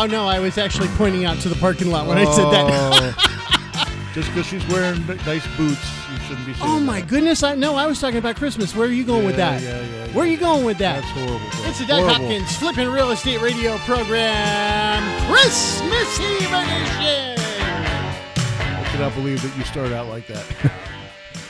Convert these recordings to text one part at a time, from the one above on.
Oh no, I was actually pointing out to the parking lot when I said that. Oh. Just because she's wearing nice boots, you shouldn't be Oh my that. goodness! I no, I was talking about Christmas. Where are you going with that? yeah, yeah, Where are you going with that? That's horrible. bro. It's the Doug Horrible. Hopkins Flipping Real Estate Radio Program Christmas Eve edition. I cannot believe that you started out like that.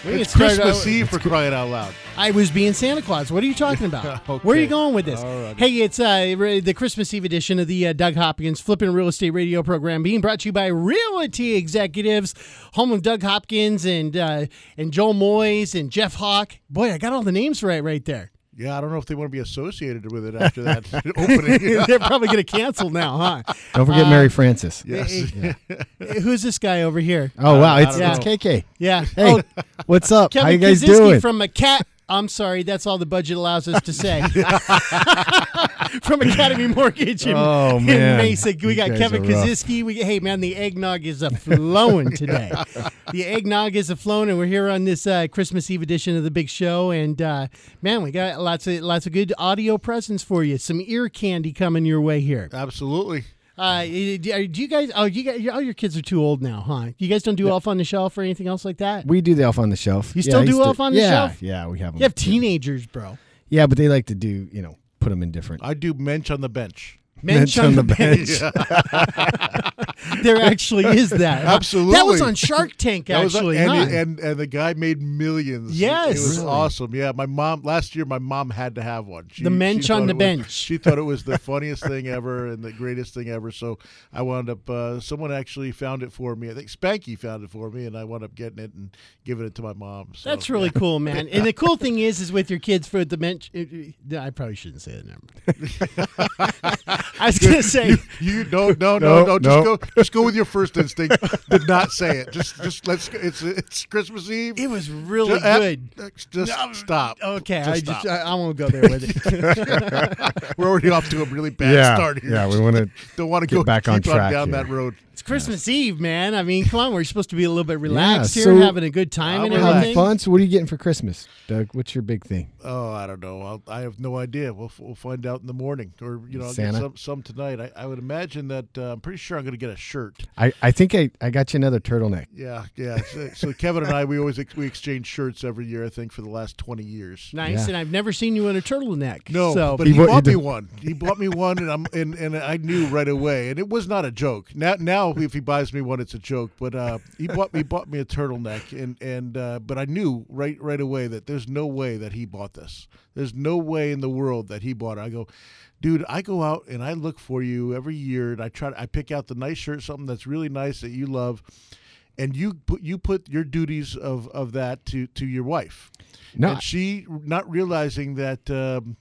Can it's Christmas Eve for crying out loud. I was being Santa Claus. What are you talking about? Okay. Where are you going with this? Right. Hey, it's uh, the Christmas Eve edition of the uh, Doug Hopkins Flipping Real Estate Radio program being brought to you by Realty Executives, home of Doug Hopkins and uh, and Joel Moyes and Jeff Hawk. Boy, I got all the names right right there. Yeah, I don't know if they want to be associated with it after that opening. They're probably going to cancel now, huh? Don't forget uh, Mary Francis. yes. Eh, eh, eh, who's this guy over here? Oh wow, uh, it's it's know. KK. Yeah. Hey, Oh, what's up? Kevin How you guys Kaczynski doing? from a cat. I'm sorry, that's all the budget allows us to say. from Academy Mortgage in, Oh, in. Mesa. We You got Kevin are rough. Kaczynski. We hey man, the eggnog is a flowing today. the eggnog is a flowing, and we're here on this uh, Christmas Eve edition of the Big Show. And uh, man, we got lots of lots of good audio presents for you. Some ear candy coming your way here. Absolutely. Uh, do do you guys? Oh, you guys, all your kids are too old now, huh? You guys don't do Elf on the Shelf or anything else like that. we do the elf on the shelf. You still I do used to- Elf on the yeah, Shelf? Yeah, we have them. You have teenagers, bro. Yeah, but they like to do you know put them in different. I do mensch on the bench. Mensch on the bench. there actually is that. Absolutely. That was on Shark Tank, That was actually. and, huh? and and the guy made millions. Yes. it was Really? awesome. Yeah, my mom last year. My mom had to have one. She, The mensch she on thought the it was- bench. She thought it was the funniest thing ever and the greatest thing ever. So I wound up. Uh, someone actually found it for me. I think Spanky found it for me, and I wound up getting it and giving it to my mom. So, That's really cool, man. And the cool thing is, is with your kids for the mensch. I probably shouldn't say that number. I was gonna say. You no no no No, no. Just go just go with your first instinct. Did not say it. Just just let's. go. It's it's Christmas Eve. It was really Ju- uh, good. uh, Just stop. Okay, Just I just. I, I won't go there with it. We're already off to a really bad yeah, start here. yeah. We want to Don't want to go back on keep track down here. that road. It's Christmas Eve, man. I mean, come on, we're supposed to be a little bit relaxed Yeah, here, so- having a good time I'm and relaxed. everything. have fun. So what are you getting for Christmas, Doug? What's your big thing? Oh, I don't know. I'll, I have no idea. We'll, we'll find out in the morning, or you know, I'll get some some tonight. I, I would imagine that uh, I'm pretty sure I'm going to get a shirt. I, I think I, I got you another turtleneck. Yeah, yeah. So, so Kevin and I, we always ex- we exchange shirts every year. I think for the last twenty years. Nice, Yeah. and I've never seen you in a turtleneck. No, so but He he, bought- bought me one. He bought me one, and I'm and, and I knew right away, and it was not a joke. Now, now if he buys me one, it's a joke. But uh, he bought me bought me a turtleneck, and and uh, but I knew right right away that there's no way that he bought this. There's no way in the world that he bought it. I go, dude. I go out and I look for you every year, and I try. I pick out the nice shirt, something that's really nice that you love. And you put you put your duties of, of that to, to your wife No, and she not realizing that um,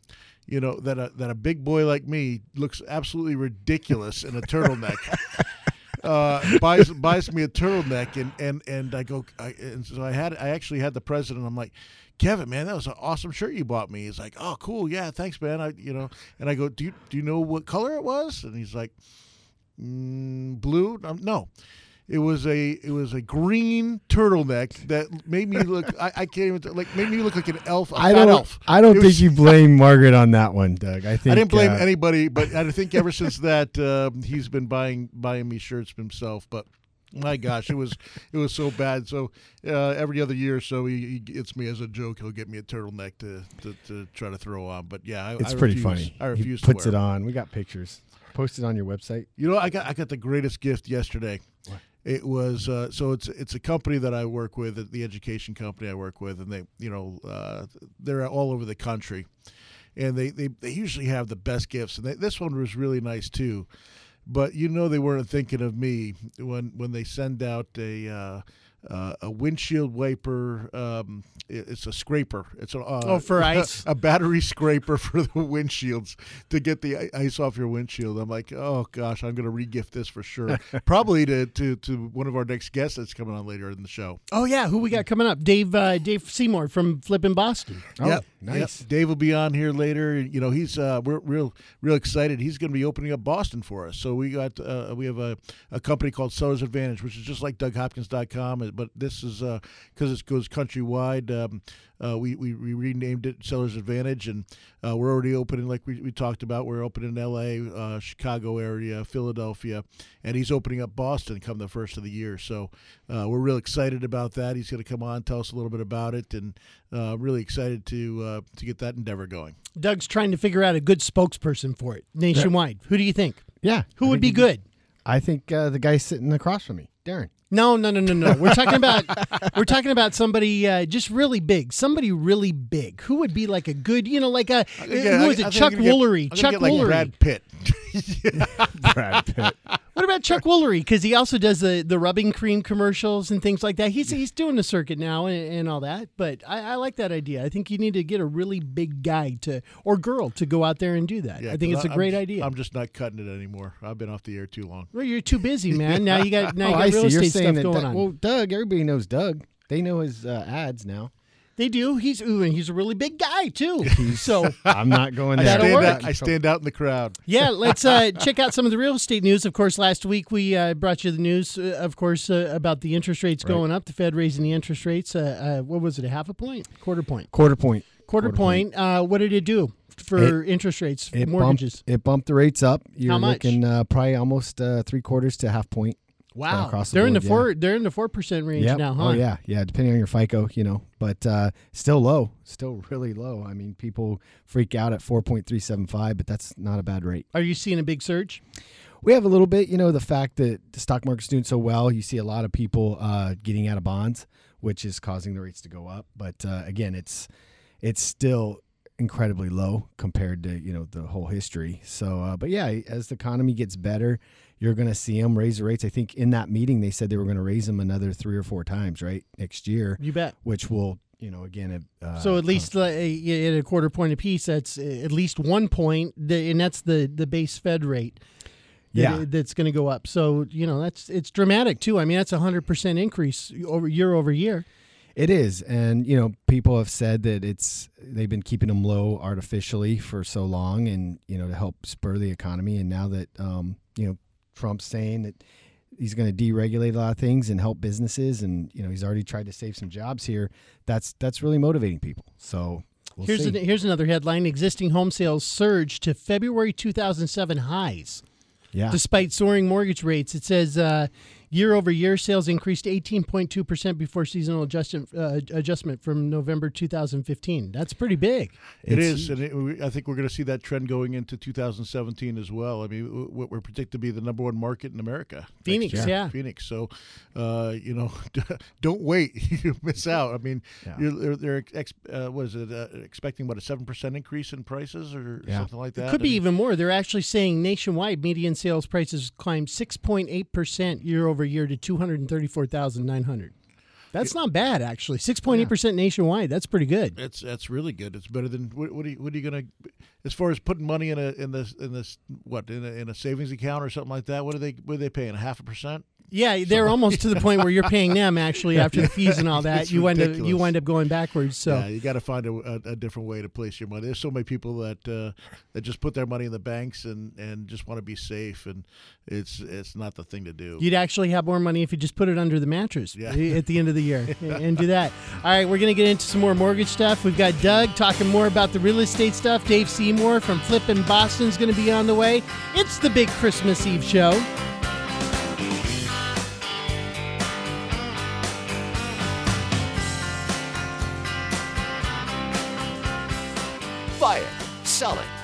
you know that a, that a big boy like me looks absolutely ridiculous in a turtleneck. Uh, buys buys me a turtleneck and and and I go I, and so I had I actually had the president I'm like Kevin man that was an awesome shirt you bought me. He's like oh cool. Yeah thanks man. I you know and I go do you do you know what color it was? And he's like mm, blue. No it was a it was a green turtleneck that made me look I, I can't even like made me look like an elf a I don't. elf I don't It think was- you blame Margaret on that one, Doug. I think I didn't blame uh, anybody, but I think ever since that um, he's been buying buying me shirts himself. But my gosh, it was it was so bad. So uh, every other year or so, he, he gets me as a joke. He'll get me a turtleneck to, to, to try to throw on. But yeah, I, It's I pretty refuse. funny. I He refuse puts to it on. We got pictures. Post it on your website. You know, I got I got the greatest gift yesterday. What? It was uh, so it's it's a company that I work with, the education company I work with, and they you know uh, they're all over the country, and they, they, they usually have the best gifts, and they, this one was really nice too. But you know they weren't thinking of me when when they send out a uh, uh, a windshield wiper. Um, it- it's a scraper. It's a uh, Oh, for ice? a battery scraper for the windshields to get the ice off your windshield. I'm like, oh gosh, I'm going to regift this for sure. Probably to, to to one of our next guests that's coming on later in the show. Oh yeah, who we got coming up? Dave uh, Dave Seymour from Flippin' Boston. Oh, Yep, nice. yep. Dave will be on here later. You know, he's uh, we're real real excited. He's going to be opening up Boston for us. So we got uh, we have a, a company called Sellers Advantage, which is just like DougHopkins.com, but this is because it goes countrywide. Um, uh, we, we we renamed it Sellers Advantage, and uh, we're already opening like we, we talked about. We're opening in L.A., uh, Chicago area, Philadelphia, and he's opening up Boston come the first of the year. So uh, we're real excited about that. He's going to come on, tell us a little bit about it, and uh, really excited to uh, to get that endeavor going. Doug's trying to figure out a good spokesperson for it nationwide. Who do you think? Yeah. Who I would be good? I think uh, the guy sitting across from me, Darren. No, no, no, no, no. We're talking about we're talking about somebody uh, just really big. Somebody really big. Who would be like a good, you know, like a who is it? Chuck I'm gonna get- Woolery. Chuck like Woolery. Brad Pitt. Brad Pitt. What about Chuck Woolery? Because he also does the, the rubbing cream commercials and things like that. He's he's doing the circuit now and, and all that. But I, I like that idea. I think you need to get a really big guy to or girl to go out there and do that. Yeah, I think it's a I'm great just- idea. I'm just not cutting it anymore. I've been off the air too long. well, you're too busy, man. Now you got now you oh, got I real see. You're estate saying stuff that going Doug- on. Well, Doug, everybody knows Doug. They know his uh, ads now. They do. He's ooh, and he's a really big guy too. so I'm not going I there. That'll stand, work. out, I stand out in the crowd. yeah, let's uh, check out some of the real estate news. Of course, last week we uh, brought you the news, uh, of course, uh, about the interest rates Right. going up. The Fed raising the interest rates. Uh, uh, what was it? A half a point, quarter point, Quarter point. quarter, Quarter point. Uh, what did it do for interest rates, It mortgages? bumped, it bumped the rates up. You're How much? looking uh, probably almost uh, three quarters to half point. Wow, across the they're in the board, four. They're in the four percent range Yep. now, huh? Oh yeah, yeah. Depending on your FICO, you know, but uh, still low, still really low. I mean, people freak out at four point three seven five, but that's not a bad rate. Are you seeing a big surge? We have a little bit, you know, the fact that the stock market's doing so well. You see a lot of people uh, getting out of bonds, which is causing the rates to go up. But uh, again, it's it's still incredibly low compared to you know the whole history. So, uh, but yeah, as the economy gets better, you're going to see them raise the rates. I think in that meeting they said they were going to raise them another three or four times, right, next year, You bet. which will you know again. Uh, So at least uh, at a quarter point apiece, that's at least one and that's the the base Fed rate. Yeah. that's going to go up. So you know that's it's dramatic too. I mean that's a hundred percent increase over year over year. It is, and you know, people have said that it's they've been keeping them low artificially for so long, and you know, to help spur the economy. And now that um, you know, Trump's saying that he's going to deregulate a lot of things and help businesses, and you know, he's already tried to save some jobs here. That's that's really motivating people. So we'll here's an, here's another headline: Existing home sales surged to February 2007 highs. yeah, Despite soaring mortgage rates, it says uh, year over year sales increased 18.2 percent before seasonal adjustment uh, adjustment from November 2015. That's pretty big. It It's- is, and it, we- I think we're going to see that trend going into 2017 as well. I mean, what we're predicted to be the number one market in America, Phoenix, year. yeah. Phoenix. So, uh, you know, don't wait; you miss out. I mean, Yeah. you're, they're, they're ex, uh, what is it? Uh, expecting what a seven percent increase in prices or Yeah. something like that. It Could I be mean, even more. They're actually saying nationwide median sales prices climbed 6.8 percent year over year to 234,900. That's not bad, actually. 6.8 percent nationwide. That's pretty good. It's that's really good. It's better than what, what are you what are you gonna as far as putting money in a in this in this what in a, in a savings account or something like that. What are they what are they paying? A half a percent? Yeah, they're almost to the point where you're paying them actually after the fees and all that. You wind up you wind up going backwards. So yeah, you got to find a, a, a different way to place your money. There's so many people that uh, that just put their money in the banks and, and just want to be safe, and it's it's not the thing to do. You'd actually have more money if you just put it under the mattress Yeah. at the end of the year and do that. All right, we're going to get into some more mortgage stuff. We've got Doug talking more about the real estate stuff. Dave Seymour from Flippin' Boston is going to be on the way. It's the big Christmas Eve show.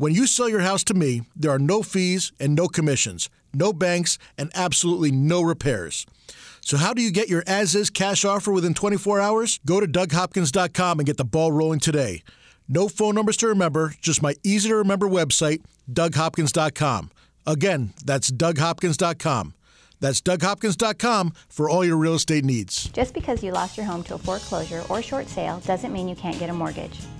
When you sell your house to me, there are no fees and no commissions, no banks, and absolutely no repairs. So, how do you get your as is cash offer within 24 hours? Go to DougHopkins.com and get the ball rolling today. No phone numbers to remember, just my easy to remember website, DougHopkins.com. Again, that's DougHopkins.com. That's DougHopkins.com for all your real estate needs. Just because you lost your home to a foreclosure or short sale doesn't mean you can't get a mortgage.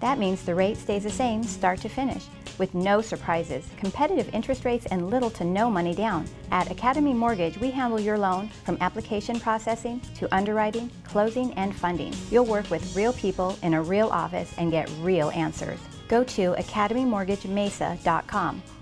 That means the rate stays the same start to finish with no surprises, competitive interest rates, and little to no money down. At Academy Mortgage, we handle your loan from application processing to underwriting, closing, and funding. You'll work with real people in a real office and get real answers. Go to academymortgagemesa.com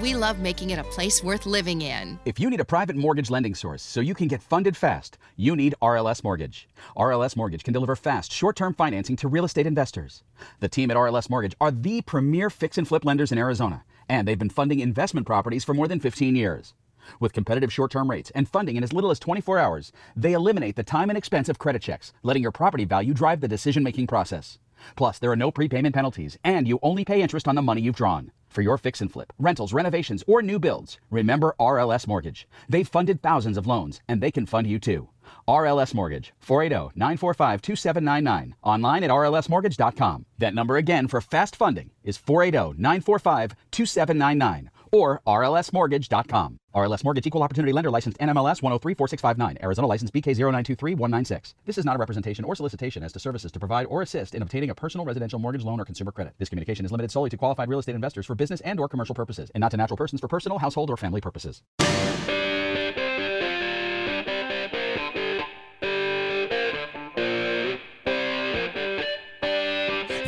we love making it a place worth living in. If you need a private mortgage lending source so you can get funded fast, you need RLS Mortgage. RLS Mortgage can deliver fast, short term financing to real estate investors. The team at RLS Mortgage are the premier fix and flip lenders in Arizona, and they've been funding investment properties for more than 15 years. With competitive short term rates and funding in as little as 24 hours, they eliminate the time and expense of credit checks, letting your property value drive the decision making process. Plus, there are no prepayment penalties, and you only pay interest on the money you've drawn. For your fix and flip, rentals, renovations, or new builds, remember RLS Mortgage. They've funded thousands of loans, and they can fund you too. RLS Mortgage, 480 945 2799. Online at rlsmortgage.com. That number again for fast funding is 480 945 2799 or rlsmortgage.com. RLS Mortgage Equal Opportunity Lender licensed NMLS 1034659, Arizona license BK0923196. This is not a representation or solicitation as to services to provide or assist in obtaining a personal residential mortgage loan or consumer credit. This communication is limited solely to qualified real estate investors for business and or commercial purposes and not to natural persons for personal, household, or family purposes.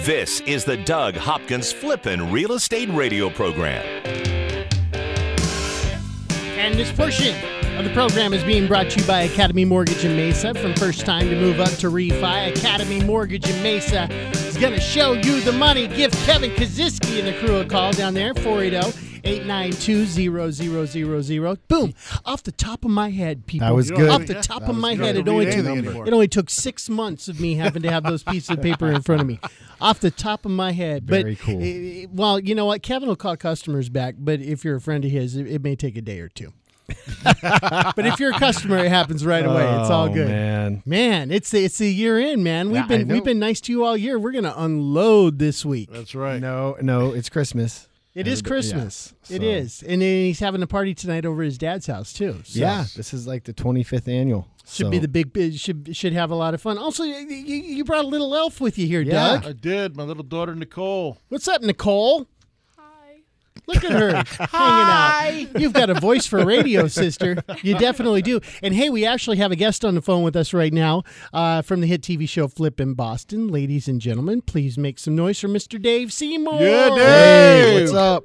This is the Doug Hopkins Flippin' Real Estate Radio Program. This portion of the program is being brought to you by Academy Mortgage in Mesa. From first time to move up to refi, Academy Mortgage in Mesa is going to show you the money. Give Kevin Kaziski and the crew a call down there, 480 892 0000. Boom. Off the top of my head, people. That was good. Off the top of my head, it only, took, it only took six months of me having to have those pieces of paper in front of me. Off the top of my head. Very but, cool. well, you know what? Kevin will call customers back, but if you're a friend of his, it, it may take a day or two. But if you're a customer, it happens right away. it's all Oh, good. man. Man, it's it's the year in, man. We've Yeah, I been know. we've been nice to you all year. We're gonna unload this week. That's right. No, no, it's Christmas. It is Everybody- Christmas. yeah, It so- is, and then he's having a party tonight over his dad's house too. So Yeah, this is like the 25th annual. should so- be the big. big- Should should have a lot of fun. Also, you, you you brought a little elf with you here, Yeah. Doug. I did. My little daughter Nicole. What's up, Nicole? Hi. Look at her hanging out. You've got a voice for radio, sister. You definitely do. And hey, we actually have a guest on the phone with us right now uh, from the hit TV show Flippin' Boston. Ladies and gentlemen, please make some noise for Mr. Dave Seymour. Yeah, Dave. Hey, what's up?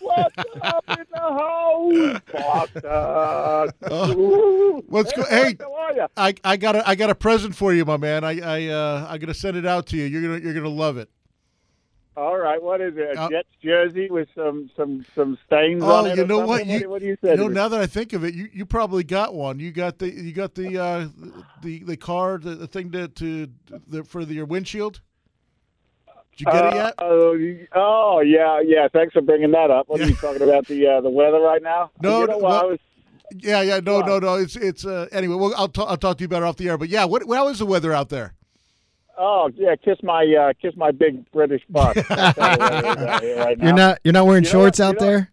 What's up in the house? Boston. What's go- hey, How are you? I, I got a I got a present for you, my man. I I uh, I'm gonna send it out to you. You're gonna you're gonna love it. All right, what is it? A Uh, Jets jersey with some some some stains Oh, on it? Oh, you know something? what? You, what do you you say? know, now that I think of it, you, you probably got one. You got the you got the uh, the the card, the, the thing to to the, for the, your windshield. Did you get it yet? Oh, oh, yeah, yeah. Thanks for bringing that up. What are you talking about the uh, the weather right now? No, you know? I was Yeah, yeah. No, no, no. It's it's uh, anyway. Well, I'll talk I'll talk to you better off the air. But yeah, what how is the weather out there? Oh yeah, kiss my uh, kiss my big British butt. That's how it is out here right You're not you're not wearing You shorts what- out you know- there?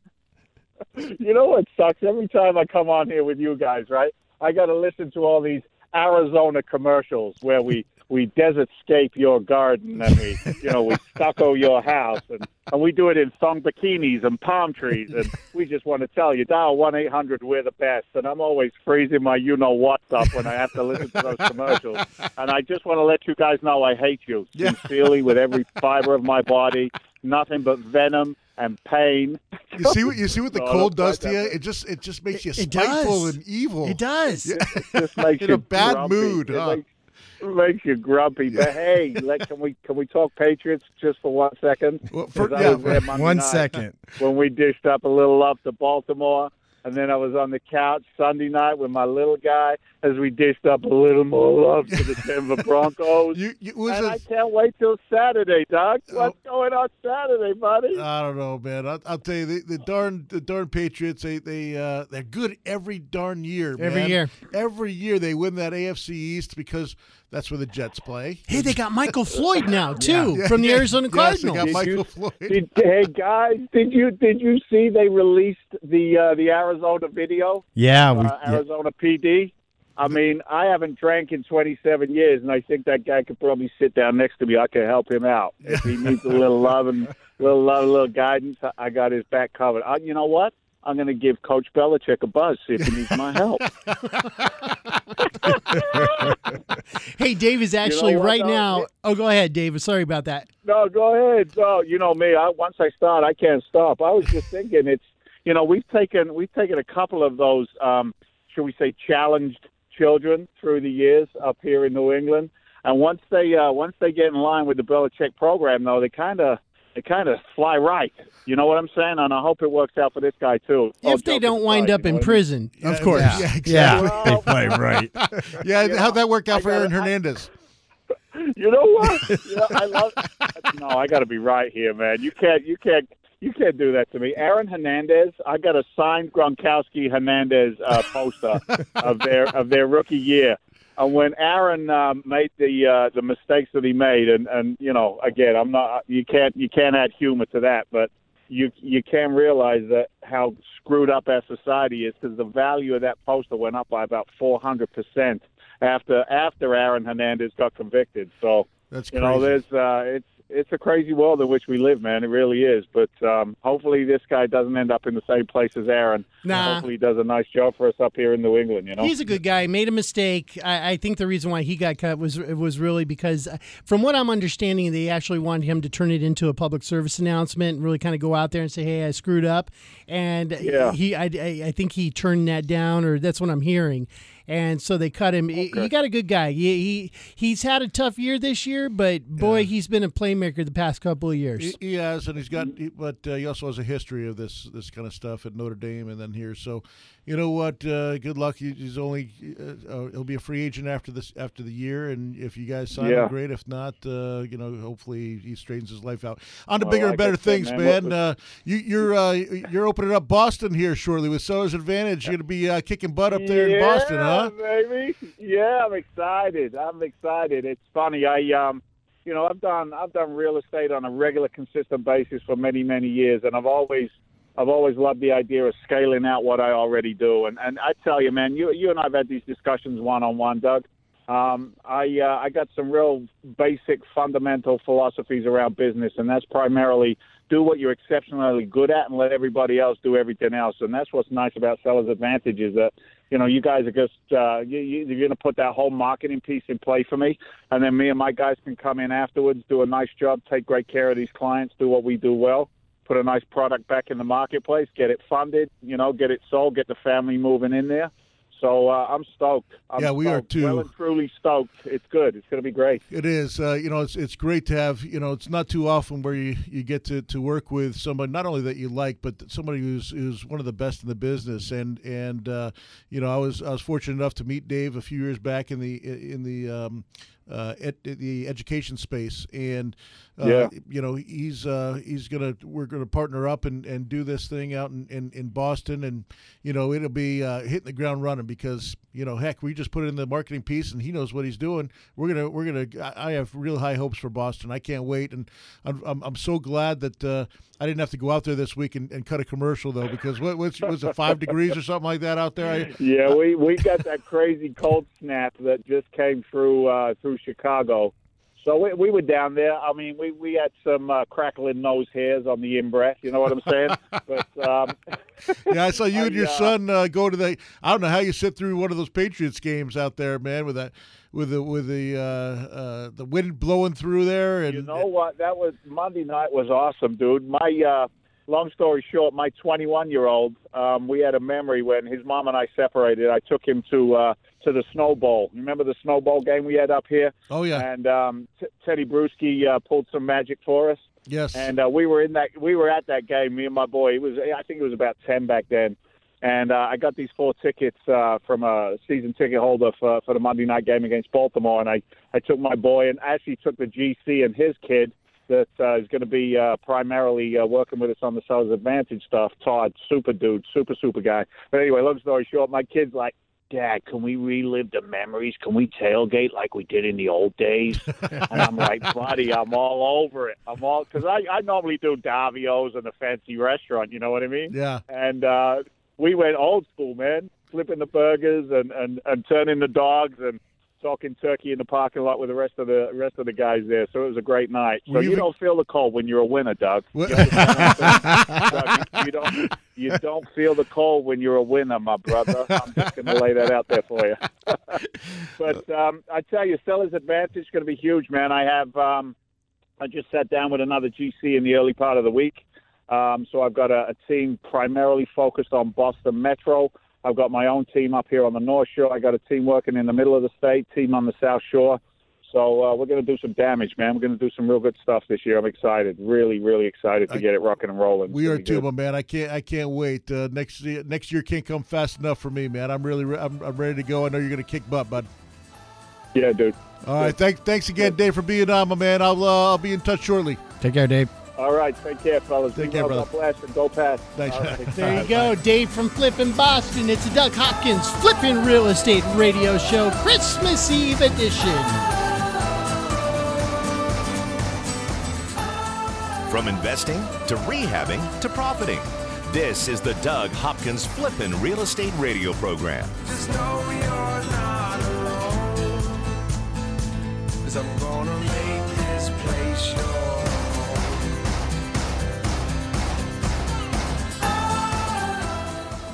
You know what sucks? Every time I come on here with you guys, right? I got to listen to all these Arizona commercials where we we desert scape your garden and we you know we stucco your house and and we do it in thong bikinis and palm trees and we just want to tell you dial one eight hundred we're the best and I'm always freezing my you know what's up when I have to listen to those commercials and I just want to let you guys know I hate you sincerely with every fiber of my body nothing but venom and pain You see what you see what the No, cold does to you? It just it just makes you It spiteful does. and evil. It does. Yeah. just makes you In you a bad grumpy. mood, huh? it makes you grumpy. But hey, like, can we can we talk Patriots just for one second? Well, for- yeah, was there One night second. when we dished up a little love to Baltimore, and then I was on the couch Sunday night with my little guy as we dished up a little more love to the Denver Broncos. You, you was and a- I can't wait till Saturday, Doug. What's going on Saturday, buddy? I don't know, man. I'll, I'll tell you, the, the darn the darn Patriots, they they uh, they're good every darn year. Every man. year. every year they win that AFC East because that's where the Jets play. Hey, they got Michael Floyd now too Yeah, from the yeah. Arizona Yes, they Cardinals. got Did Michael you- Floyd. Did, hey guys, did you did you see they released the uh, the Arizona video? Yeah, we, uh, Arizona PD. I mean, I haven't drank in 27 years, and I think that guy could probably sit down next to me. I could help him out if he needs a little love and little love, a little guidance. I- I got his back covered. Uh, you know what? I'm going to give Coach Belichick a buzz see if he needs my help. Hey, Dave is actually what, right though? now. Oh, go ahead, Dave. Sorry about that. No, go ahead. No, you know me. I, once I start, I can't stop. I was just thinking, it's you know we've taken we've taken a couple of those, um, should we say, challenged children through the years up here in New England, and once they uh, once they get in line with the Belichick program, though, they kind of they kind of fly right. You know what I'm saying? And I hope it works out for this guy too. All If they don't wind aside, up you know in what I mean? prison, Yeah, of course. Yeah, yeah, exactly. they play right. Yeah, how'd that work out for I Aaron gotta- I- Hernandez? You know what? you know, I love. No, I got to be right here, man. You can't. You can't. You can't do that to me. Aaron Hernandez. I got a signed Gronkowski Hernandez uh, poster of their of their rookie year. And when Aaron um, made the uh, the mistakes that he made, and and you know, again, I'm not. You can't you can't add humor to that, but you you can realize that how screwed up our society is because the value of that poster went up by about 400 percent after after Aaron Hernandez got convicted. So That's you crazy. know, there's uh, it's it's a crazy world in which we live, man. It really is. But um, hopefully, this guy doesn't end up in the same place as Aaron. Nah. Hopefully, he does a nice job for us up here in New England. You know. He's a good guy. Made a mistake. I, I think the reason why he got cut was was really because, uh, from what I'm understanding, they actually wanted him to turn it into a public service announcement and really kind of go out there and say, "Hey, I screwed up." And Yeah. he, I, I, I think he turned that down, or that's what I'm hearing. And so they cut him. He- You got a good guy. He, he he's had a tough year this year, but boy, he's been a playmaker the past couple of years. He, he has, and he's got, he- but uh, he also has a history of this this kind of stuff at Notre Dame and then here. So, you know what? Uh, good luck. He's only uh, uh, he'll be a free agent after this after the year, and if you guys sign Yeah. him, great. If not, uh, you know, hopefully he straightens his life out. On to Well, bigger like and better I said, things, man, man. what- Uh, you, you're uh, you're opening up Boston here shortly with Sellers Advantage. You're going to be uh, kicking butt up there in Boston, huh? Baby. Yeah, I'm excited. I'm excited. It's funny. I um, you know, I've done I've done real estate on a regular, consistent basis for many, many years, and I've always I've always loved the idea of scaling out what I already do. And and I tell you, man, you you and I've had these discussions one on one, Doug. Um, I uh, I got some real basic fundamental philosophies around business, and that's primarily do what you're exceptionally good at and let everybody else do everything else. And that's what's nice about Sellers Advantage is that you know you guys are just uh, you, you, you're going to put that whole marketing piece in play for me, and then me and my guys can come in afterwards, do a nice job, take great care of these clients, do what we do well. Put a nice product back in the marketplace, get it funded, you know, get it sold, get the family moving in there. So uh, I'm stoked. I'm Yeah, we are too. Well and truly stoked. It's good. It's going to be great. It is. Uh, you know, it's it's great to have. You know, it's not too often where you, you get to, to work with somebody not only that you like, but somebody who's who's one of the best in the business. And and uh, you know, I was I was fortunate enough to meet Dave a few years back in the in the um, uh, ed, the education space, and uh, Yeah. you know, he's uh, he's gonna we're gonna partner up and, and do this thing out in, in, in Boston, and you know, it'll be uh, hitting the ground running because you know, heck, we just put in the marketing piece, and he knows what he's doing. We're gonna we're gonna I I have real high hopes for Boston. I can't wait, and I'm I'm, I'm so glad that uh, I didn't have to go out there this week and, and cut a commercial though, because what what's, was it five degrees or something like that out there? I, Yeah, we we got that crazy cold snap that just came through uh, through Chicago. So we, we were down there. I mean, we, we had some uh, crackling nose hairs on the in breath. You know what I'm saying? but um, yeah, I saw you and your I, uh, son uh, go to the. I don't know how you sit through one of those Patriots games out there, man, with that, with the with the uh, uh, the wind blowing through there, and you know what? That was Monday night was awesome, dude. My uh, long story short, my 21 year old, um, we had a memory when his mom and I separated. I took him to uh, to the snowball. Remember the snowball game we had up here? oh yeah, And um, T- Tedy Bruschi uh, pulled some magic for us. yes, and uh, we were in that we were at that game me and my boy. He was i think it was about 10 back then. And uh, i got these four tickets uh, from a season ticket holder for, for the monday night game against baltimore. And i i took my boy and actually took the gc and his kid that uh, is going to be uh, primarily uh, working with us on the Sellers Advantage stuff. Todd super dude super super guy. But anyway long story short my kid's like Dad, can we relive the memories? Can we tailgate like we did in the old days? and I'm like, buddy, I'm all over it. I'm all because I, I normally do Davio's and a fancy restaurant. You know what I mean? yeah. And uh, we went old school, man, flipping the burgers and, and, and turning the dogs and talking turkey in the parking lot with the rest of the rest of the guys there. So it was a great night. So you you don't feel the cold when you're a winner, Doug. You, understand what I'm saying? Doug, you, you don't you don't feel the cold when you're a winner, my brother. I'm just going to lay that out there for you. but um, I tell you, Sellers Advantage is going to be huge, man. I have um, I just sat down with another GC in the early part of the week. Um, so I've got a, a team primarily focused on Boston Metro. I've got my own team up here on the North Shore. I got a team working in the middle of the state, team on the South Shore. So uh, we're going to do some damage, man. We're going to do some real good stuff this year. I'm excited, really, really excited to I- get it rocking and rolling. We are too, good. my man. I can't. I can't wait. Uh, next year, next year can't come fast enough for me, man. I'm really. re- I'm, I'm ready to go. I know you're going to kick butt, bud. Yeah, dude. All right. Thanks. Thanks again, Dave, for being on, my man. I'll. Uh, I'll be in touch shortly. Take care, Dave. All right, take care, fellas. Take Be care, well. brother. God bless and go Pats. Thanks. All right. There you go, Dave from Flippin' Boston. It's a Doug Hopkins Flippin' Real Estate Radio Show Christmas Eve edition. From investing to rehabbing to profiting. This is the Doug Hopkins Flippin' Real Estate Radio Program. Just know you're not alone. Cause I'm gonna make this place your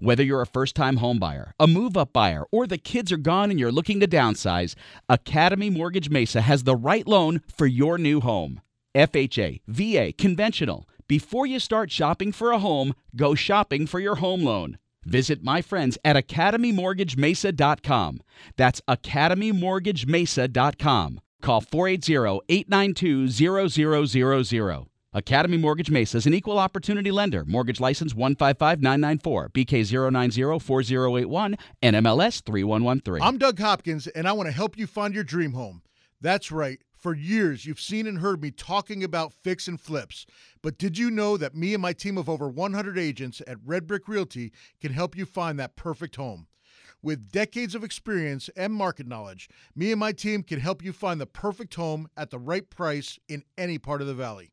Whether you're a first time homebuyer, a move up buyer, or the kids are gone and you're looking to downsize, Academy Mortgage Mesa has the right loan for your new home. FHA, VA, conventional. Before you start shopping for a home, go shopping for your home loan. Visit my friends at academymortgagemesa.com. That's academymortgagemesa.com. Call 480-892-0000. Academy Mortgage Mesa is an equal opportunity lender. Mortgage license 155994, BK 0904081, NMLS 3113. I'm Doug Hopkins, and I want to help you find your dream home. That's right. For years, you've seen and heard me talking about fix and flips. But did you know that me and my team of over 100 agents at Red Brick Realty can help you find that perfect home? With decades of experience and market knowledge, me and my team can help you find the perfect home at the right price in any part of the valley.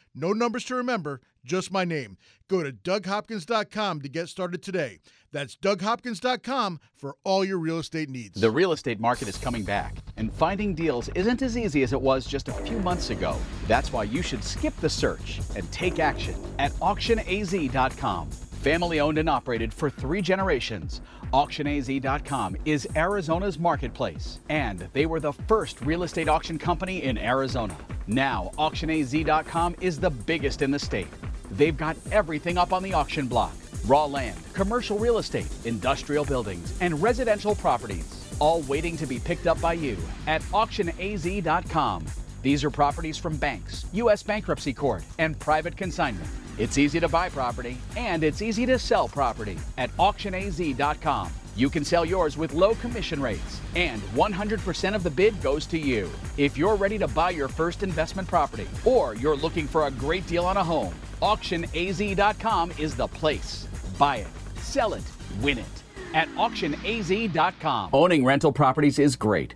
No numbers to remember, just my name. Go to DougHopkins.com to get started today. That's DougHopkins.com for all your real estate needs. The real estate market is coming back, and finding deals isn't as easy as it was just a few months ago. That's why you should skip the search and take action at AuctionAZ.com. Family owned and operated for three generations, AuctionAZ.com is Arizona's marketplace, and they were the first real estate auction company in Arizona. Now, AuctionAZ.com is the biggest in the state. They've got everything up on the auction block raw land, commercial real estate, industrial buildings, and residential properties, all waiting to be picked up by you at AuctionAZ.com. These are properties from banks, U.S. bankruptcy court, and private consignment. It's easy to buy property and it's easy to sell property at auctionaz.com. You can sell yours with low commission rates and 100% of the bid goes to you. If you're ready to buy your first investment property or you're looking for a great deal on a home, auctionaz.com is the place. Buy it, sell it, win it at auctionaz.com. Owning rental properties is great.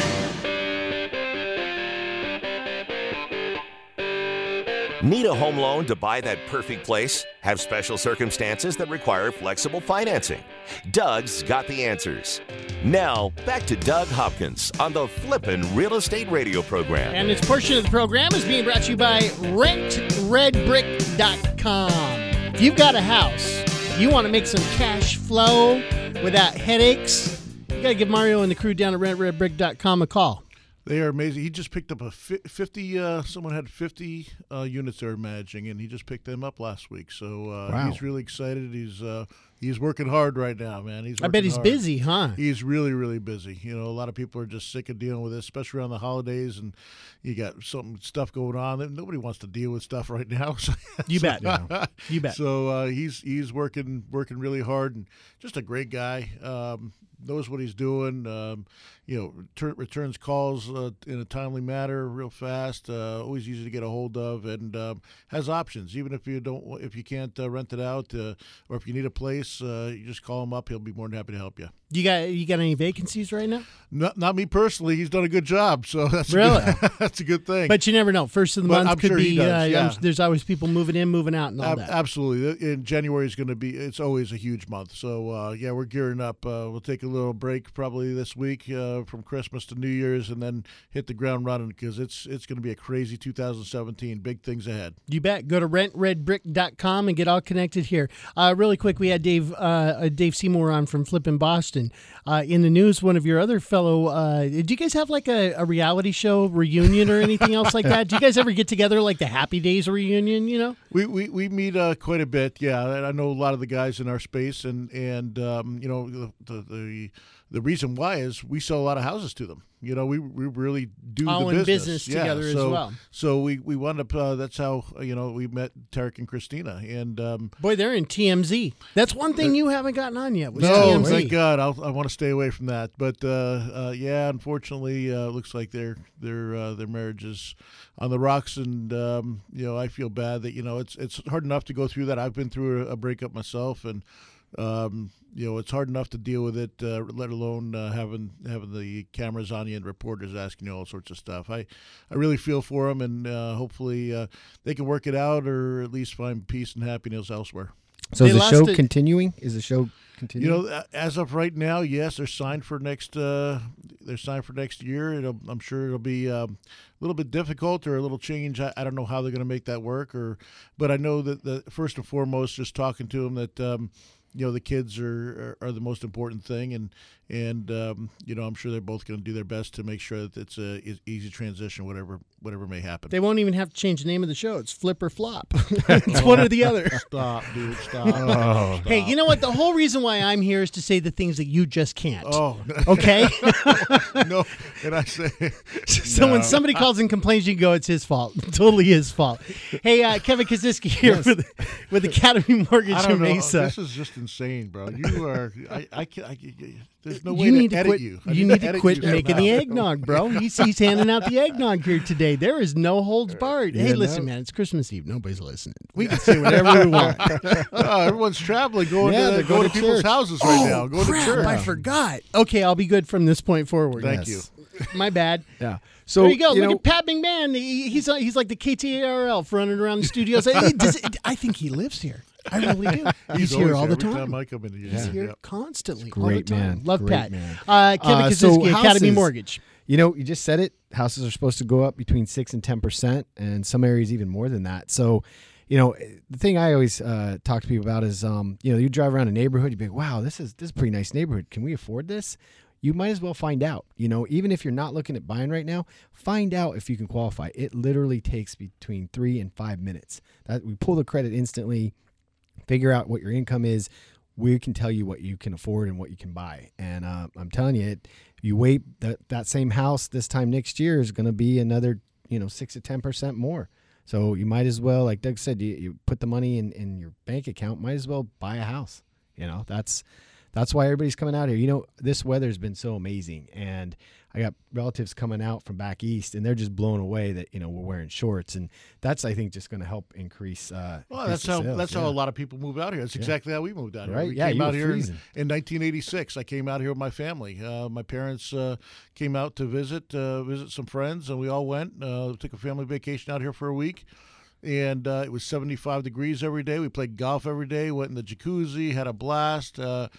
Need a home loan to buy that perfect place? Have special circumstances that require flexible financing? Doug's got the answers. Now, back to Doug Hopkins on the Flippin' Real Estate Radio program. And this portion of the program is being brought to you by RentRedBrick.com. If you've got a house, you want to make some cash flow without headaches, you got to give Mario and the crew down at RentRedBrick.com a call. They are amazing. He just picked up a fi- 50, uh, someone had 50 uh, units they're managing, and he just picked them up last week. So uh, Wow. he's really excited. He's uh, he's working hard right now, man. He's I bet he's hard. busy, huh? He's really, really busy. You know, a lot of people are just sick of dealing with this, especially around the holidays, and you got some stuff going on. And nobody wants to deal with stuff right now. So- You so- bet. Yeah. You bet. So uh, he's he's working working really hard and just a great guy. Um, knows what he's doing. Um, you know, return, returns calls uh, in a timely manner, real fast. Uh, always easy to get a hold of, and um, has options. Even if you don't, if you can't uh, rent it out, uh, or if you need a place, uh, you just call him up. He'll be more than happy to help you. You got you got any vacancies right now? Not, not me personally. He's done a good job, so that's Really? a good, that's a good thing. But you never know. First of the But month I'm could sure be. does, uh, yeah. There's always people moving in, moving out, and all Ab- that. Absolutely. In January is going to be. It's always a huge month. So uh, yeah, we're gearing up. Uh, we'll take a little break probably this week uh, from Christmas to New Year's, and then hit the ground running because it's it's going to be a crazy 2017. Big things ahead. You bet. Go to rentredbrick.com and get all connected here. Uh, really quick, we had Dave uh, Dave Seymour on from Flippin' Boston. Uh, in the news, one of your other fellow, uh, did you guys have like a, a reality show reunion or anything else like that? Do you guys ever get together like the Happy Days reunion? You know, we we, we meet uh, quite a bit. Yeah, I know a lot of the guys in our space, and and um, you know the, the the the reason why is we sell a lot of houses to them. You know, we, we really do All the in business, business Yeah, together as so, well. So we we wound up. Uh, that's how you know we met Tarek and Christina, and um, boy, they're in TMZ. That's one thing you haven't gotten on yet. No, TMZ. thank God. I'll, I want to stay away from that. But uh, uh, yeah, unfortunately, uh, looks like their their uh, their marriage is on the rocks, and um, you know I feel bad that you know it's it's hard enough to go through that. I've been through a, a breakup myself, and um, you know it's hard enough to deal with it, uh, let alone uh, having having the cameras on you and reporters asking you all sorts of stuff. I I really feel for them, and uh, hopefully uh, they can work it out, or at least find peace and happiness elsewhere. So They is the show it- continuing? Is the show continuing? You know, as of right now, yes, they're signed for next. Uh, they're signed for next year. It'll, I'm sure it'll be um, a little bit difficult or a little change. I, I don't know how they're going to make that work, or, but I know that the first and foremost, just talking to them, that um, you know the kids are, are are the most important thing, and and um, you know I'm sure they're both going to do their best to make sure that it's a easy transition, whatever whatever may happen. They won't even have to change the name of the show. It's Flip or Flop. it's one or the other. Stop, dude. Stop. Hey, you know what? The whole reason why I'm here is to say the things that you just can't. Oh, Okay? no, and I say, so when somebody calls and complains, you go, it's his fault. totally his fault. Hey, uh, Kevin Kaziski here with, with Academy Mortgage I in. Mesa. This is just insane, bro. You are. I. I can't. I, there's no way you to need to edit quit. you. I You need to edit quit making the eggnog, bro. He's, he's handing out the eggnog here today. There is no holds barred. Hey, listen, no. man, it's Christmas Eve. Nobody's listening. We can say whatever we want. Oh, everyone's traveling, going Yeah, to going going to to people's church. houses right now. Going Crap, to church. I forgot. Okay, I'll be good from this point forward. Thank Yes. My bad. yeah. So there you go. Look know, at Pat McMahon. He, he's uh, he's like the KTARL running around the studios. I, does I think he lives here. I really do. He's, here all the Every time. time I come in here. He's yeah. here Yeah. constantly. great all the time. man. Love Great Pat. man. Uh, Kevin Uh, Kaziski, so Academy houses- Mortgage. You know, you just said it. Houses are supposed to go up between six and ten percent, and some areas even more than that. So, you know, the thing I always uh, talk to people about is, um, you know, you drive around a neighborhood, you'd be like, "Wow, this is this is a pretty nice neighborhood. Can we afford this?" You might as well find out. You know, even if you're not looking at buying right now, find out if you can qualify. It literally takes between three and five minutes. That we pull the credit instantly, figure out what your income is. We can tell you what you can afford and what you can buy. And uh, I'm telling you, it, you wait that that same house this time next year is going to be another you know six to ten percent more. So you might as well, like Doug said, you, you put the money in, in your bank account. Might as well buy a house. You know that's that's why everybody's coming out here. You know this weather's been so amazing, and I got relatives coming out from back east, and they're just blown away that you know we're wearing shorts, and that's I think just going to help increase. Uh, Well, increase that's how sales. that's Yeah. how a lot of people move out here. That's exactly how we moved out here. Right? We Yeah, came out here in, in 1986. I came out here with my family. Uh, my parents uh, came out to visit uh, visit some friends, and we all went. Uh, took a family vacation out here for a week. And uh, it was 75 degrees every day. We played golf every day. Went in the jacuzzi, had a blast, uh,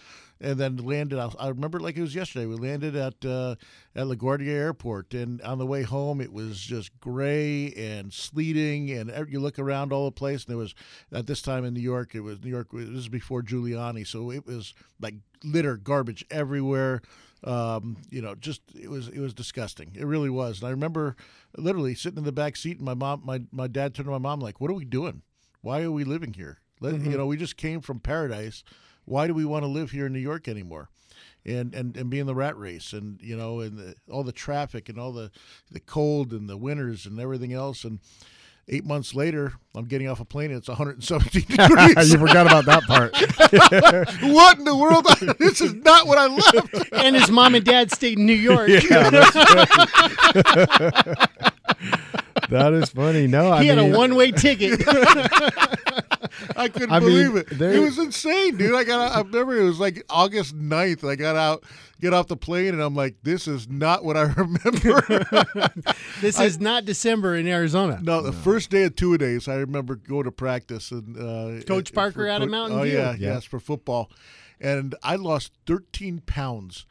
and then landed. I, remember like it was yesterday. We landed at uh, at LaGuardia Airport, and on the way home, it was just gray and sleeting. And you look around all the place, and there was at this time in New York, it was New York. This is before Giuliani, so it was like litter, garbage everywhere. Um, you know, just it was it was disgusting. It really was. And I remember literally sitting in the back seat, and my mom, my my dad turned to my mom like, "What are we doing? Why are we living here? Let, You know, we just came from paradise. Why do we want to live here in New York anymore?" And, and, and be in the rat race and you know and the, all the traffic and all the, the cold and the winters and everything else and eight months later I'm getting off a plane and it's 117 degrees you forgot about that part. what in the world this is not what I left And his mom and dad stayed in New York. that is funny. No, I he had mean, a one way ticket. I couldn't I mean, believe it. there- It was insane, dude. I got. Out, I remember it was like August 9th. I got out, get off the plane, and I'm like, "This is not what I remember." this is not December in Arizona. no, the first day of two days, I remember going to practice and uh, Coach Parker for out of Mountain oh, View. yeah, Yeah. yes, for football. and I lost 13 pounds.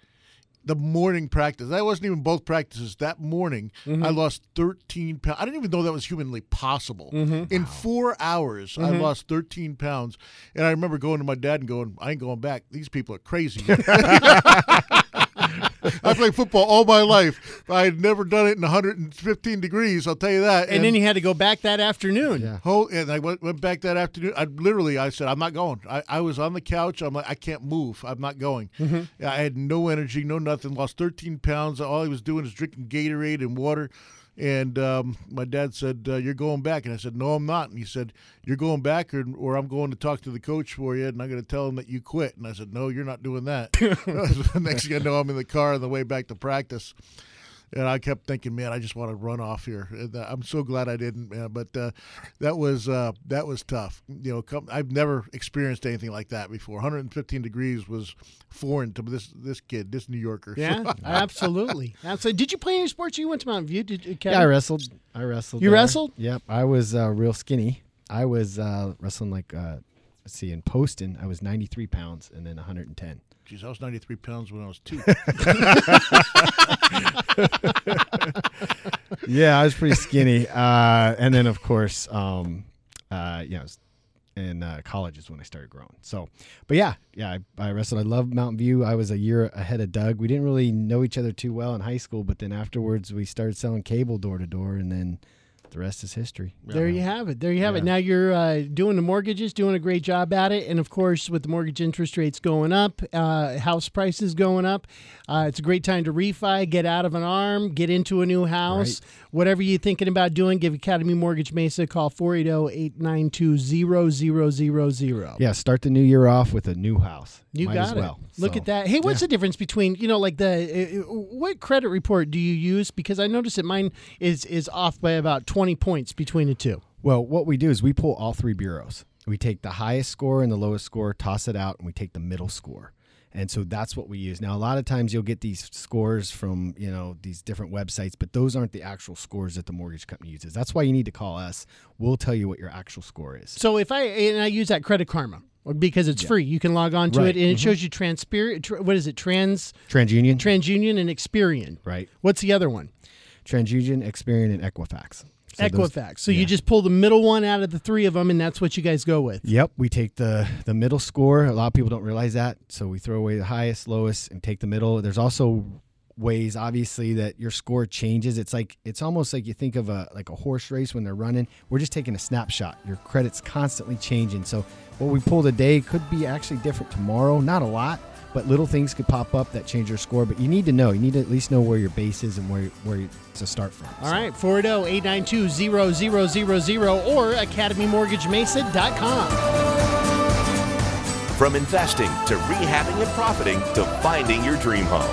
The morning practice. That wasn't even both practices. That morning, I mm-hmm. lost 13 pounds. I didn't even know that was humanly possible. Mm-hmm. In four hours, I mm-hmm. lost 13 pounds. And I remember going to my dad and going, I ain't going back. These people are crazy. I played football all my life. I had never done it in 115 degrees. I'll tell you that. And, then you had to go back that afternoon. Yeah. Whole, and I went, went back that afternoon. I literally, I said, I'm not going. I, I was on the couch. I'm like, I can't move. I'm not going. Mm-hmm. I had no energy, no nothing. Lost 13 pounds. All I was doing is drinking Gatorade and water. And um, my dad said, uh, "You're going back," and I said, "No, I'm not." And he said, "You're going back, or, or I'm going to talk to the coach for you, and I'm going to tell him that you quit." And I said, "No, you're not doing that." Next thing I know, I'm in the car on the way back to practice. And I kept thinking, man, I just want to run off here. And, uh, I'm so glad I didn't, man. But uh, that was uh, that was tough. You know, come, I've never experienced anything like that before. 115 degrees was foreign to this this kid, this New Yorker. Yeah, absolutely. Absolutely. Did you play any sports? You went to Mountain View. Did you, Kevin? Yeah, I wrestled. I wrestled. You there. wrestled? Yep. I was uh, real skinny. I was uh, wrestling like uh, let's see, in Poston, I was 93 pounds and then 110. Jeez, I was 93 pounds when I was two. yeah, I was pretty skinny. Uh, and then, of course, um, uh, I was in uh, college is when I started growing. So, but yeah, yeah, I, I wrestled. I love Mountain View. I was a year ahead of Doug. We didn't really know each other too well in high school, but then afterwards we started selling cable door to door, and then the rest is history. There you have it. There you have it. Now you're uh, doing the mortgages, doing a great job at it, and of course, with the mortgage interest rates going up, uh, house prices going up, uh, it's a great time to refi, get out of an arm, get into a new house. Whatever you're thinking about doing, give Academy Mortgage Mesa a call 480-892-0000. Yeah, start the new year off with a new house. You Might got as it. well. Look So, at that. Hey, what's the difference between you know like the uh, what credit report do you use? Because I noticed that mine is is off by about twenty points between the two. Well, what we do is we pull all three bureaus. We take the highest score and the lowest score, toss it out, and we take the middle score. And so that's what we use. Now, a lot of times you'll get these scores from, you know, these different websites, but those aren't the actual scores that the mortgage company uses. That's why you need to call us. We'll tell you what your actual score is. So if I and I use that Credit Karma because it's free, you can log on to Right. it and it mm-hmm. shows you Transpir. Tr- what is it? Trans TransUnion, TransUnion and Experian. right? What's the other one? TransUnion, Experian, and Equifax. So Equifax. so you just pull the middle one out of the three of them, and that's what you guys go with. Yep, we take the the middle score. A lot of people don't realize that, so we throw away the highest, lowest, and take the middle. There's also ways, obviously, that your score changes. It's like it's almost like you think of a like a horse race when they're running. We're just taking a snapshot. Your credit's constantly changing, so what we pull today could be actually different tomorrow. Not a lot, but little things could pop up that change your score. But you need to know. You need to at least know where your base is and where where to start from. All right, 480-892-0000 or academymortgagemesa.com. From investing to rehabbing and profiting to finding your dream home.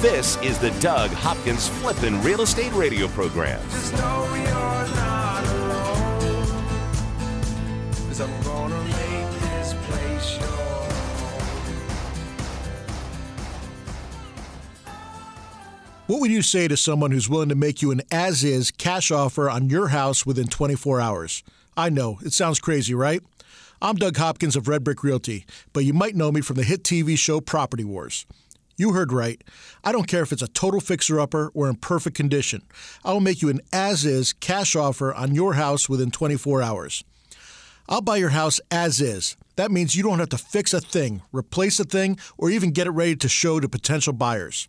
This is the Doug Hopkins Flippin' Real Estate Radio Program. Just know you're not alone. What would you say to someone who's willing to make you an as is cash offer on your house within 24 hours? I know, it sounds crazy, right? I'm Doug Hopkins of Red Brick Realty, but you might know me from the hit TV show Property Wars. You heard right. I don't care if it's a total fixer upper or in perfect condition. I will make you an as is cash offer on your house within 24 hours. I'll buy your house as is. That means you don't have to fix a thing, replace a thing, or even get it ready to show to potential buyers.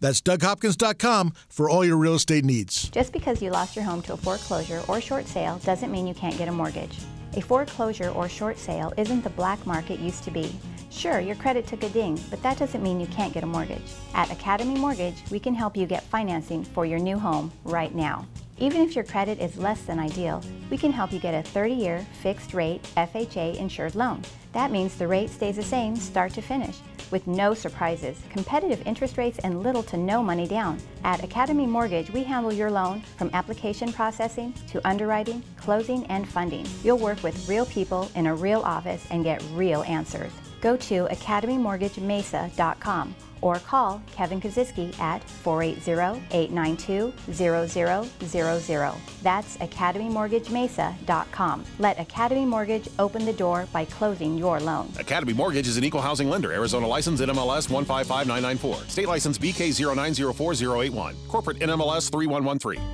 That's DougHopkins.com for all your real estate needs. Just because you lost your home to a foreclosure or short sale doesn't mean you can't get a mortgage. A foreclosure or short sale isn't the black market used to be. Sure, your credit took a ding, but that doesn't mean you can't get a mortgage. At Academy Mortgage, we can help you get financing for your new home right now. Even if your credit is less than ideal, we can help you get a 30 year fixed rate FHA insured loan. That means the rate stays the same start to finish. with no surprises, competitive interest rates, and little to no money down. At Academy Mortgage, we handle your loan from application processing to underwriting, closing, and funding. You'll work with real people in a real office and get real answers. Go to academymortgagemesa.com or call Kevin Kaziski at 480-892-0000. That's academymortgagemesa.com. Let Academy Mortgage open the door by closing your loan. Academy Mortgage is an equal housing lender. Arizona license NMLS 155994. State license BK0904081. Corporate NMLS 3113.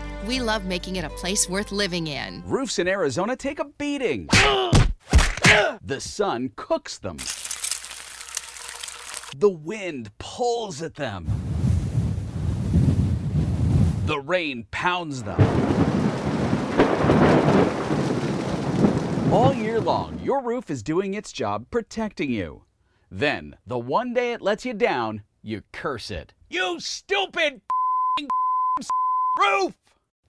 we love making it a place worth living in. Roofs in Arizona take a beating. the sun cooks them. The wind pulls at them. The rain pounds them. All year long, your roof is doing its job protecting you. Then, the one day it lets you down, you curse it. You stupid roof!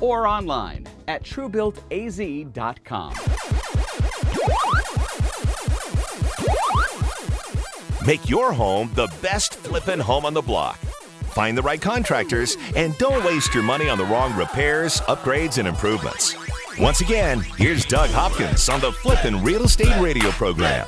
or online at truebuiltaz.com. Make your home the best flippin' home on the block. Find the right contractors and don't waste your money on the wrong repairs, upgrades, and improvements. Once again, here's Doug Hopkins on the Flippin' Real Estate Radio program.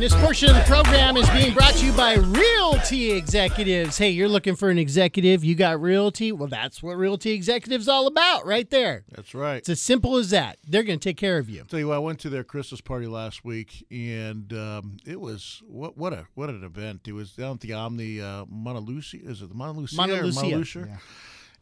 This portion of the program is being brought to you by Realty Executives. Hey, you're looking for an executive, you got Realty? Well, that's what Realty Executives all about right there. That's right. It's as simple as that. They're going to take care of you. Tell you what, I went to their Christmas party last week, and um, it was what what a what an event! It was down at the Omni uh, Monte Lucia. Is it the Monte Lucia? Monte or Lucia. Monte Lucia?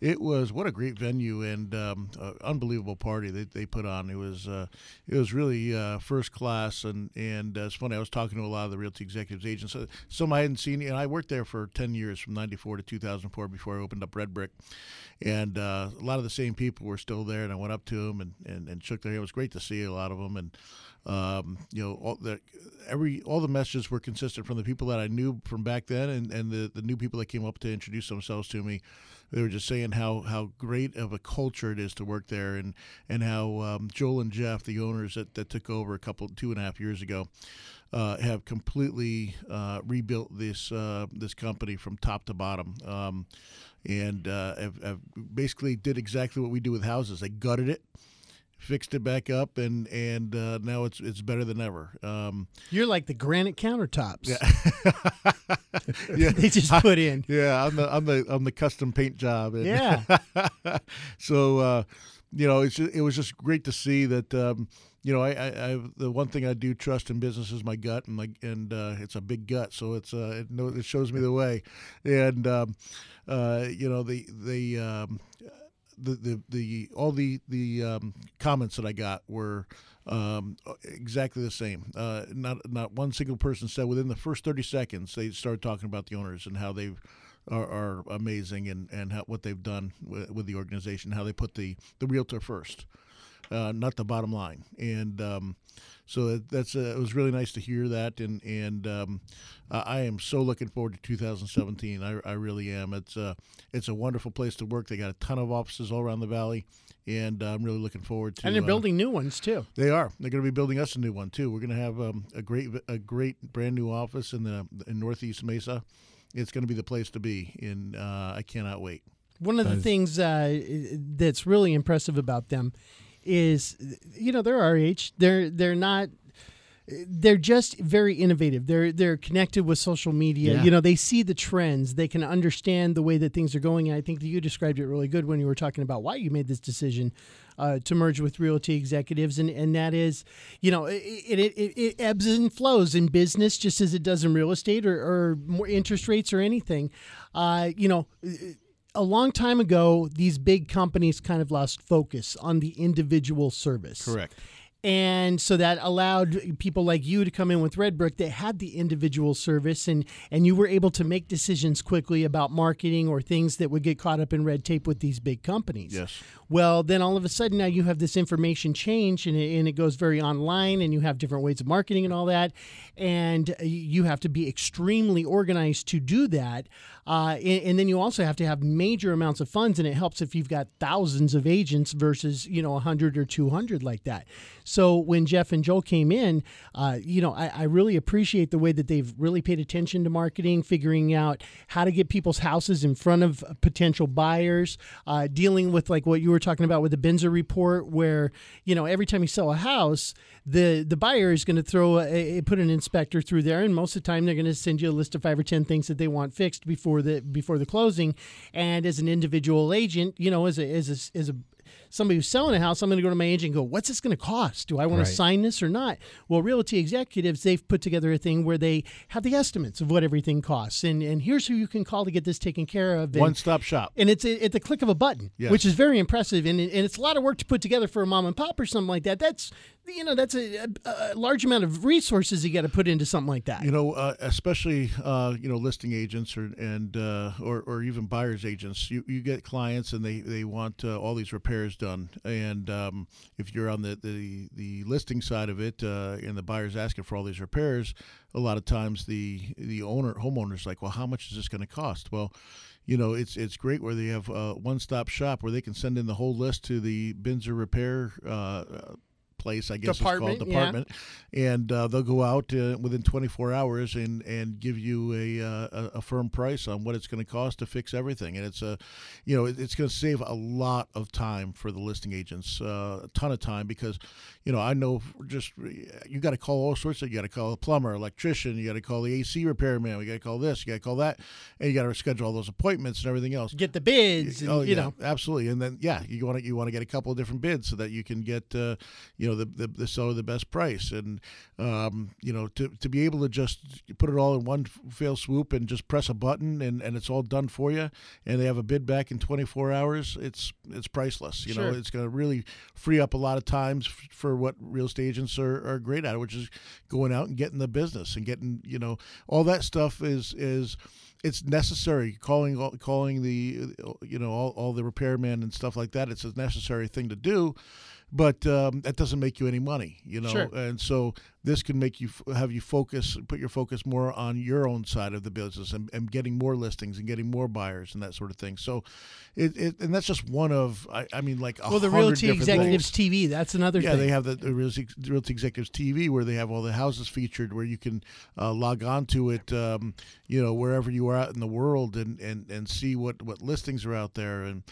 It was what a great venue and um, uh, unbelievable party that they put on. It was uh, it was really uh, first class and and uh, it's funny. I was talking to a lot of the realty executives agents. Uh, Some I hadn't seen, and I worked there for ten years from '94 to 2004 before I opened up Red Brick, and uh, a lot of the same people were still there. And I went up to them and, and, and shook their hand. It was great to see a lot of them and. Um, you know, all the every all the messages were consistent from the people that I knew from back then, and, and the, the new people that came up to introduce themselves to me. They were just saying how, how great of a culture it is to work there, and and how um, Joel and Jeff, the owners that, that took over a couple two and a half years ago, uh, have completely uh, rebuilt this uh, this company from top to bottom. Um, and uh, have, have basically did exactly what we do with houses. They gutted it, fixed it back up, and and uh, now it's it's better than ever. Um, You're like the granite countertops. yeah, yeah. They just put in. Yeah, I'm the I'm the I'm the custom paint job. And Yeah. so uh, you know, it's just, it was just great to see that. Um, you know, I, I, I the one thing I do trust in business is my gut, and my and uh, it's a big gut, so it's uh, it, know, it shows me the way, and um, uh, you know the the. Um, the, the, the all the the um, comments that I got were um, exactly the same. Uh, not not one single person said within the first thirty seconds they started talking about the owners and how they are, are amazing and and how, what they've done with, with the organization, how they put the the realtor first. Uh, not the bottom line. And um, so that- that's uh, it was really nice to hear that, and and um, I I am so looking forward to 2017. I, I really am. It's uh, it's a wonderful place to work. They got a ton of offices all around the valley, and uh, I'm really looking forward to. And they're uh, building new ones too. They are. They're going to be building us a new one too. We're going to have um, a great, a great brand new office in the in Northeast Mesa. It's going to be the place to be, and uh, I cannot wait. One of the things uh, that's really impressive about them is, you know, they're age. They're they're not. They're just very innovative. They're they're connected with social media. Yeah. You know, they see the trends. They can understand the way that things are going. And I think that you described it really good when you were talking about why you made this decision uh, to merge with Realty Executives, and and that is, you know, it it, it it ebbs and flows in business just as it does in real estate or, or more interest rates or anything. Uh, you know a long time ago, these big companies kind of lost focus on the individual service. Correct. And so that allowed people like you to come in with Red Brick that had the individual service and and you were able to make decisions quickly about marketing or things that would get caught up in red tape with these big companies. Yes. Well, then all of a sudden now you have this information change and it, and it goes very online and you have different ways of marketing and all that. And you have to be extremely organized to do that. Uh, and, and then you also have to have major amounts of funds. And it helps if you've got thousands of agents versus, you know, 100 or 200 like that. So when Jeff and Joel came in, uh, you know, I, I really appreciate the way that they've really paid attention to marketing, figuring out how to get people's houses in front of potential buyers, uh, dealing with like what you were talking about with the BINSR report, where you know every time you sell a house, the the buyer is going to throw a, put an inspector through there, and most of the time they're going to send you a list of five or ten things that they want fixed before the before the closing. And as an individual agent, you know, as a as a, as a somebody who's selling a house, I'm going to go to my agent and go, "What's this going to cost? Do I want Right. to sign this or not?" Well, Realty Executives they've put together a thing where they have the estimates of what everything costs, and and here's who you can call to get this taken care of. And, One stop shop. and it's at the click of a button, Yes. which is very impressive. And, and it's a lot of work to put together for a mom and pop or something like that. That's you know that's a, a, a large amount of resources you got to put into something like that. You know, uh, especially uh, you know listing agents or and uh, or or even buyers agents. You, you get clients and they they want uh, all these repairs done. And um, if you're on the, the the listing side of it uh, and the buyer's asking for all these repairs, a lot of times the the owner homeowner's like, well, how much is this going to cost? Well. You know, it's it's great where they have a one-stop shop where they can send in the whole list to the BINSR Repair uh, place, I guess Department, it's called yeah. department, and uh, they'll go out uh, within 24 hours and and give you a uh, a, firm price on what it's going to cost to fix everything. And it's a, you know, it's going to save a lot of time for the listing agents, uh, a ton of time because, you know, I know just you got to call all sorts of. You got to call a plumber, electrician. You got to call the AC repairman. We got to call this. You got to call that, and you got to schedule all those appointments and everything else. Get the bids, and, Oh you yeah, know. absolutely. And then yeah, you want to you want to get a couple of different bids so that you can get uh, you know the, the the seller the best price. And um, you know to, to be able to just put it all in one fail swoop and just press a button and, and it's all done for you. And they have a bid back in 24 hours. It's it's priceless. You know, it's going to really free up a lot of times f- for what real estate agents are, are great at, which is going out and getting the business and getting you know all that stuff is is it's necessary calling all- calling the you know all, all the repairmen and stuff like that it's a necessary thing to do but um, that doesn't make you any money you know Sure. and so this can make you f- have you focus put your focus more on your own side of the business and, and getting more listings and getting more buyers and that sort of thing so it, it and that's just one of i, I mean like Well, the Realty Executives things. TV, that's another thing. Yeah, thing. they have the, the Realty, Realty Executives TV where they have all the houses featured, where you can uh, log on to it, um, you know, wherever you are out in the world, and, and, and see what, what listings are out there, and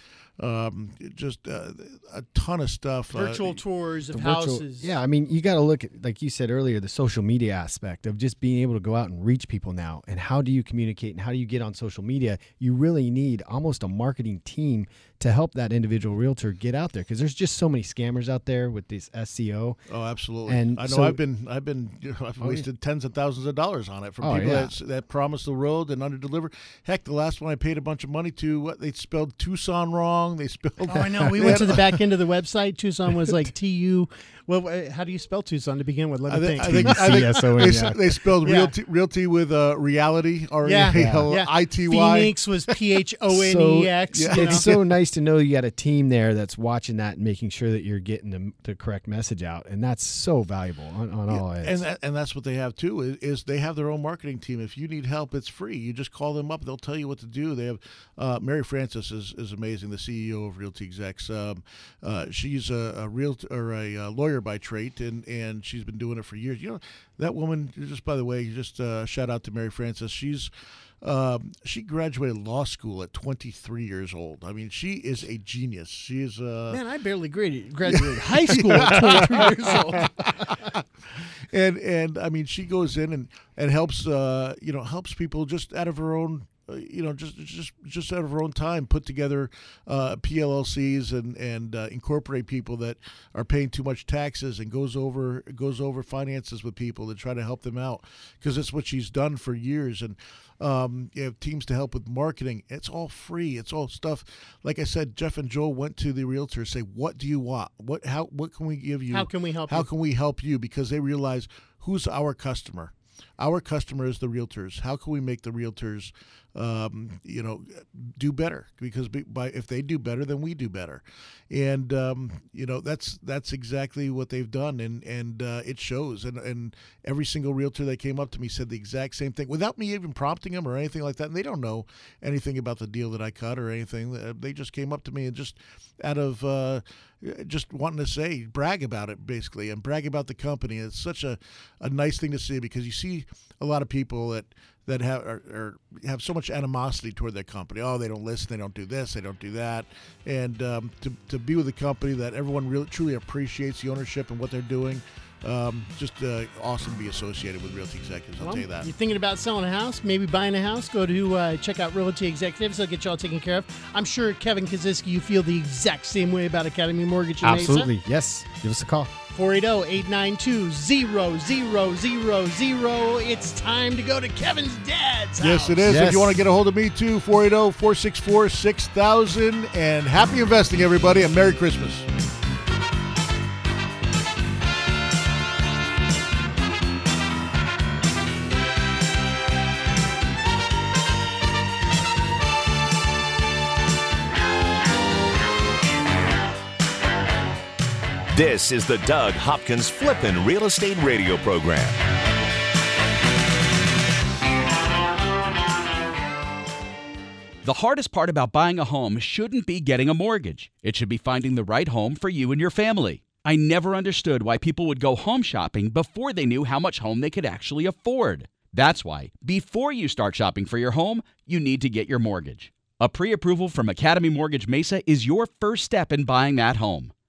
um, just uh, a ton of stuff. uh, Virtual tours of The virtual- houses. yeah, I mean, you got to look at, like you said earlier, the social media aspect of just being able to go out and reach people now. And how do you communicate and how do you get on social media? You really need almost a marketing team to help that individual realtor get out there because there's just so many scammers out there with this SEO. Oh, absolutely. And I know so- I've been I've been you know, I've Oh, yeah. wasted tens of thousands of dollars on it from Oh, people yeah. that that promised the road and under underdeliver. Heck, the last one I paid a bunch of money to, what they spelled Tucson wrong. They spelled. Oh, I know. We went to the back end of the website. Tucson was like T U. Well, uh, how do you spell Tucson to begin with? Let me I think. I think, I think CSON, they, they spelled Yeah. realty, realty with uh, reality or yeah, yeah. yeah. I T Y. Phoenix was P H O N E X. So- you? It's so nice to know you got a team there that's watching that and making sure that you're getting the, the correct message out, and that's so valuable on, on all and ends. that, and that's what they have too is, is they have their own marketing team. If you need help, it's free. You just call them up; they'll tell you what to do. They have uh, Mary Frances is, is amazing, the CEO of Realty Execs. Um, uh, she's a, a real or a, uh lawyer by trait, and and she's been doing it for years. You know that woman. Just by the way, just uh, shout out to Mary Frances. She's um, she graduated law school at 23 years old. I mean, she is a genius. She is uh, Man, I barely graduated, graduated high school at 23 years old. and and I mean, she goes in and and helps uh, you know helps people just out of her own. Uh, you know, just just just out of her own time, put together uh, PLLCs and and uh, incorporate people that are paying too much taxes, and goes over goes over finances with people to try to help them out because that's what she's done for years. And um, you have teams to help with marketing. It's all free. It's all stuff. Like I said, Jeff and Joel went to the realtor say, "What do you want? What how what can we give you? How can we help How you?" can we help you?" Because they realize who's our customer. Our customer is the realtors. How can we make the realtors, um, you know, do better? Because by if they do better, then we do better, and um, you know that's that's exactly what they've done, and and uh, it shows. And and every single realtor that came up to me said the exact same thing without me even prompting them or anything like that. And they don't know anything about the deal that I cut or anything. Uh, They just came up to me and just out of uh, just wanting to say brag about it basically and brag about the company. It's such a, a nice thing to see because you see a lot of people that that have are, are, have so much animosity toward their company. Oh, they don't listen, they don't do this, they don't do that, and um, to, to be with a company that everyone really truly appreciates the ownership and what they're doing. Um, just uh, awesome to be associated with Realty Executives. I'll Well, tell you that. You're thinking about selling a house, maybe buying a house, go to uh, check out Realty Executives. They'll get you all taken care of. I'm sure, Kevin Kaziski, you feel the exact same way about Academy Mortgage in Mesa. Absolutely, yes. Give us a call. 480-892-0000. It's time to go to Kevin's dad's house. Yes, it is. If you want to get a hold of me too, oh, 480 464 6000. And happy investing, everybody, and Merry Christmas. This is the Doug Hopkins Flippin' Real Estate Radio Program. The hardest part about buying a home shouldn't be getting a mortgage. It should be finding the right home for you and your family. I never understood why people would go home shopping before they knew how much home they could actually afford. That's why, before you start shopping for your home, you need to get your mortgage. A pre approval from Academy Mortgage Mesa is your first step in buying that home.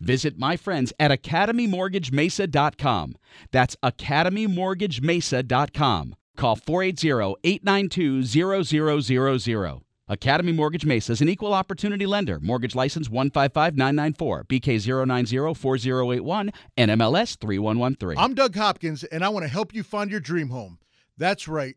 Visit my friends at academymortgagemesa.com. That's academymortgagemesa.com. Call 480-892-0000. Academy Mortgage Mesa is an equal opportunity lender. Mortgage license 155994, BK0904081, NMLS 3113. I'm Doug Hopkins, and I want to help you find your dream home. That's right.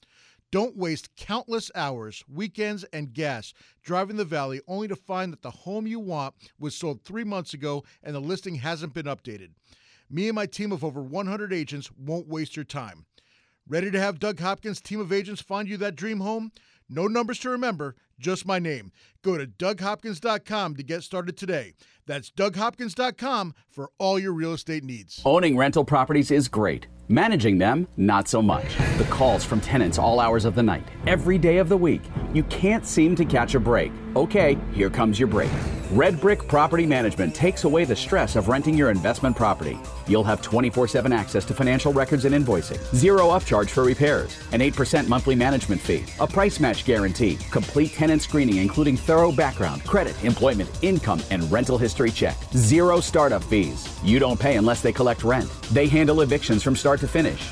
Don't waste countless hours, weekends, and gas driving the valley only to find that the home you want was sold three months ago and the listing hasn't been updated. Me and my team of over 100 agents won't waste your time. Ready to have Doug Hopkins' team of agents find you that dream home? No numbers to remember, just my name. Go to DougHopkins.com to get started today. That's DougHopkins.com for all your real estate needs. Owning rental properties is great. Managing them, not so much. The calls from tenants all hours of the night, every day of the week. You can't seem to catch a break. Okay, here comes your break. Red Brick Property Management takes away the stress of renting your investment property. You'll have 24 7 access to financial records and invoicing, zero upcharge for repairs, an 8% monthly management fee, a price match guarantee, complete tenant screening, including thorough background, credit, employment, income, and rental history check, zero startup fees. You don't pay unless they collect rent. They handle evictions from start to finish.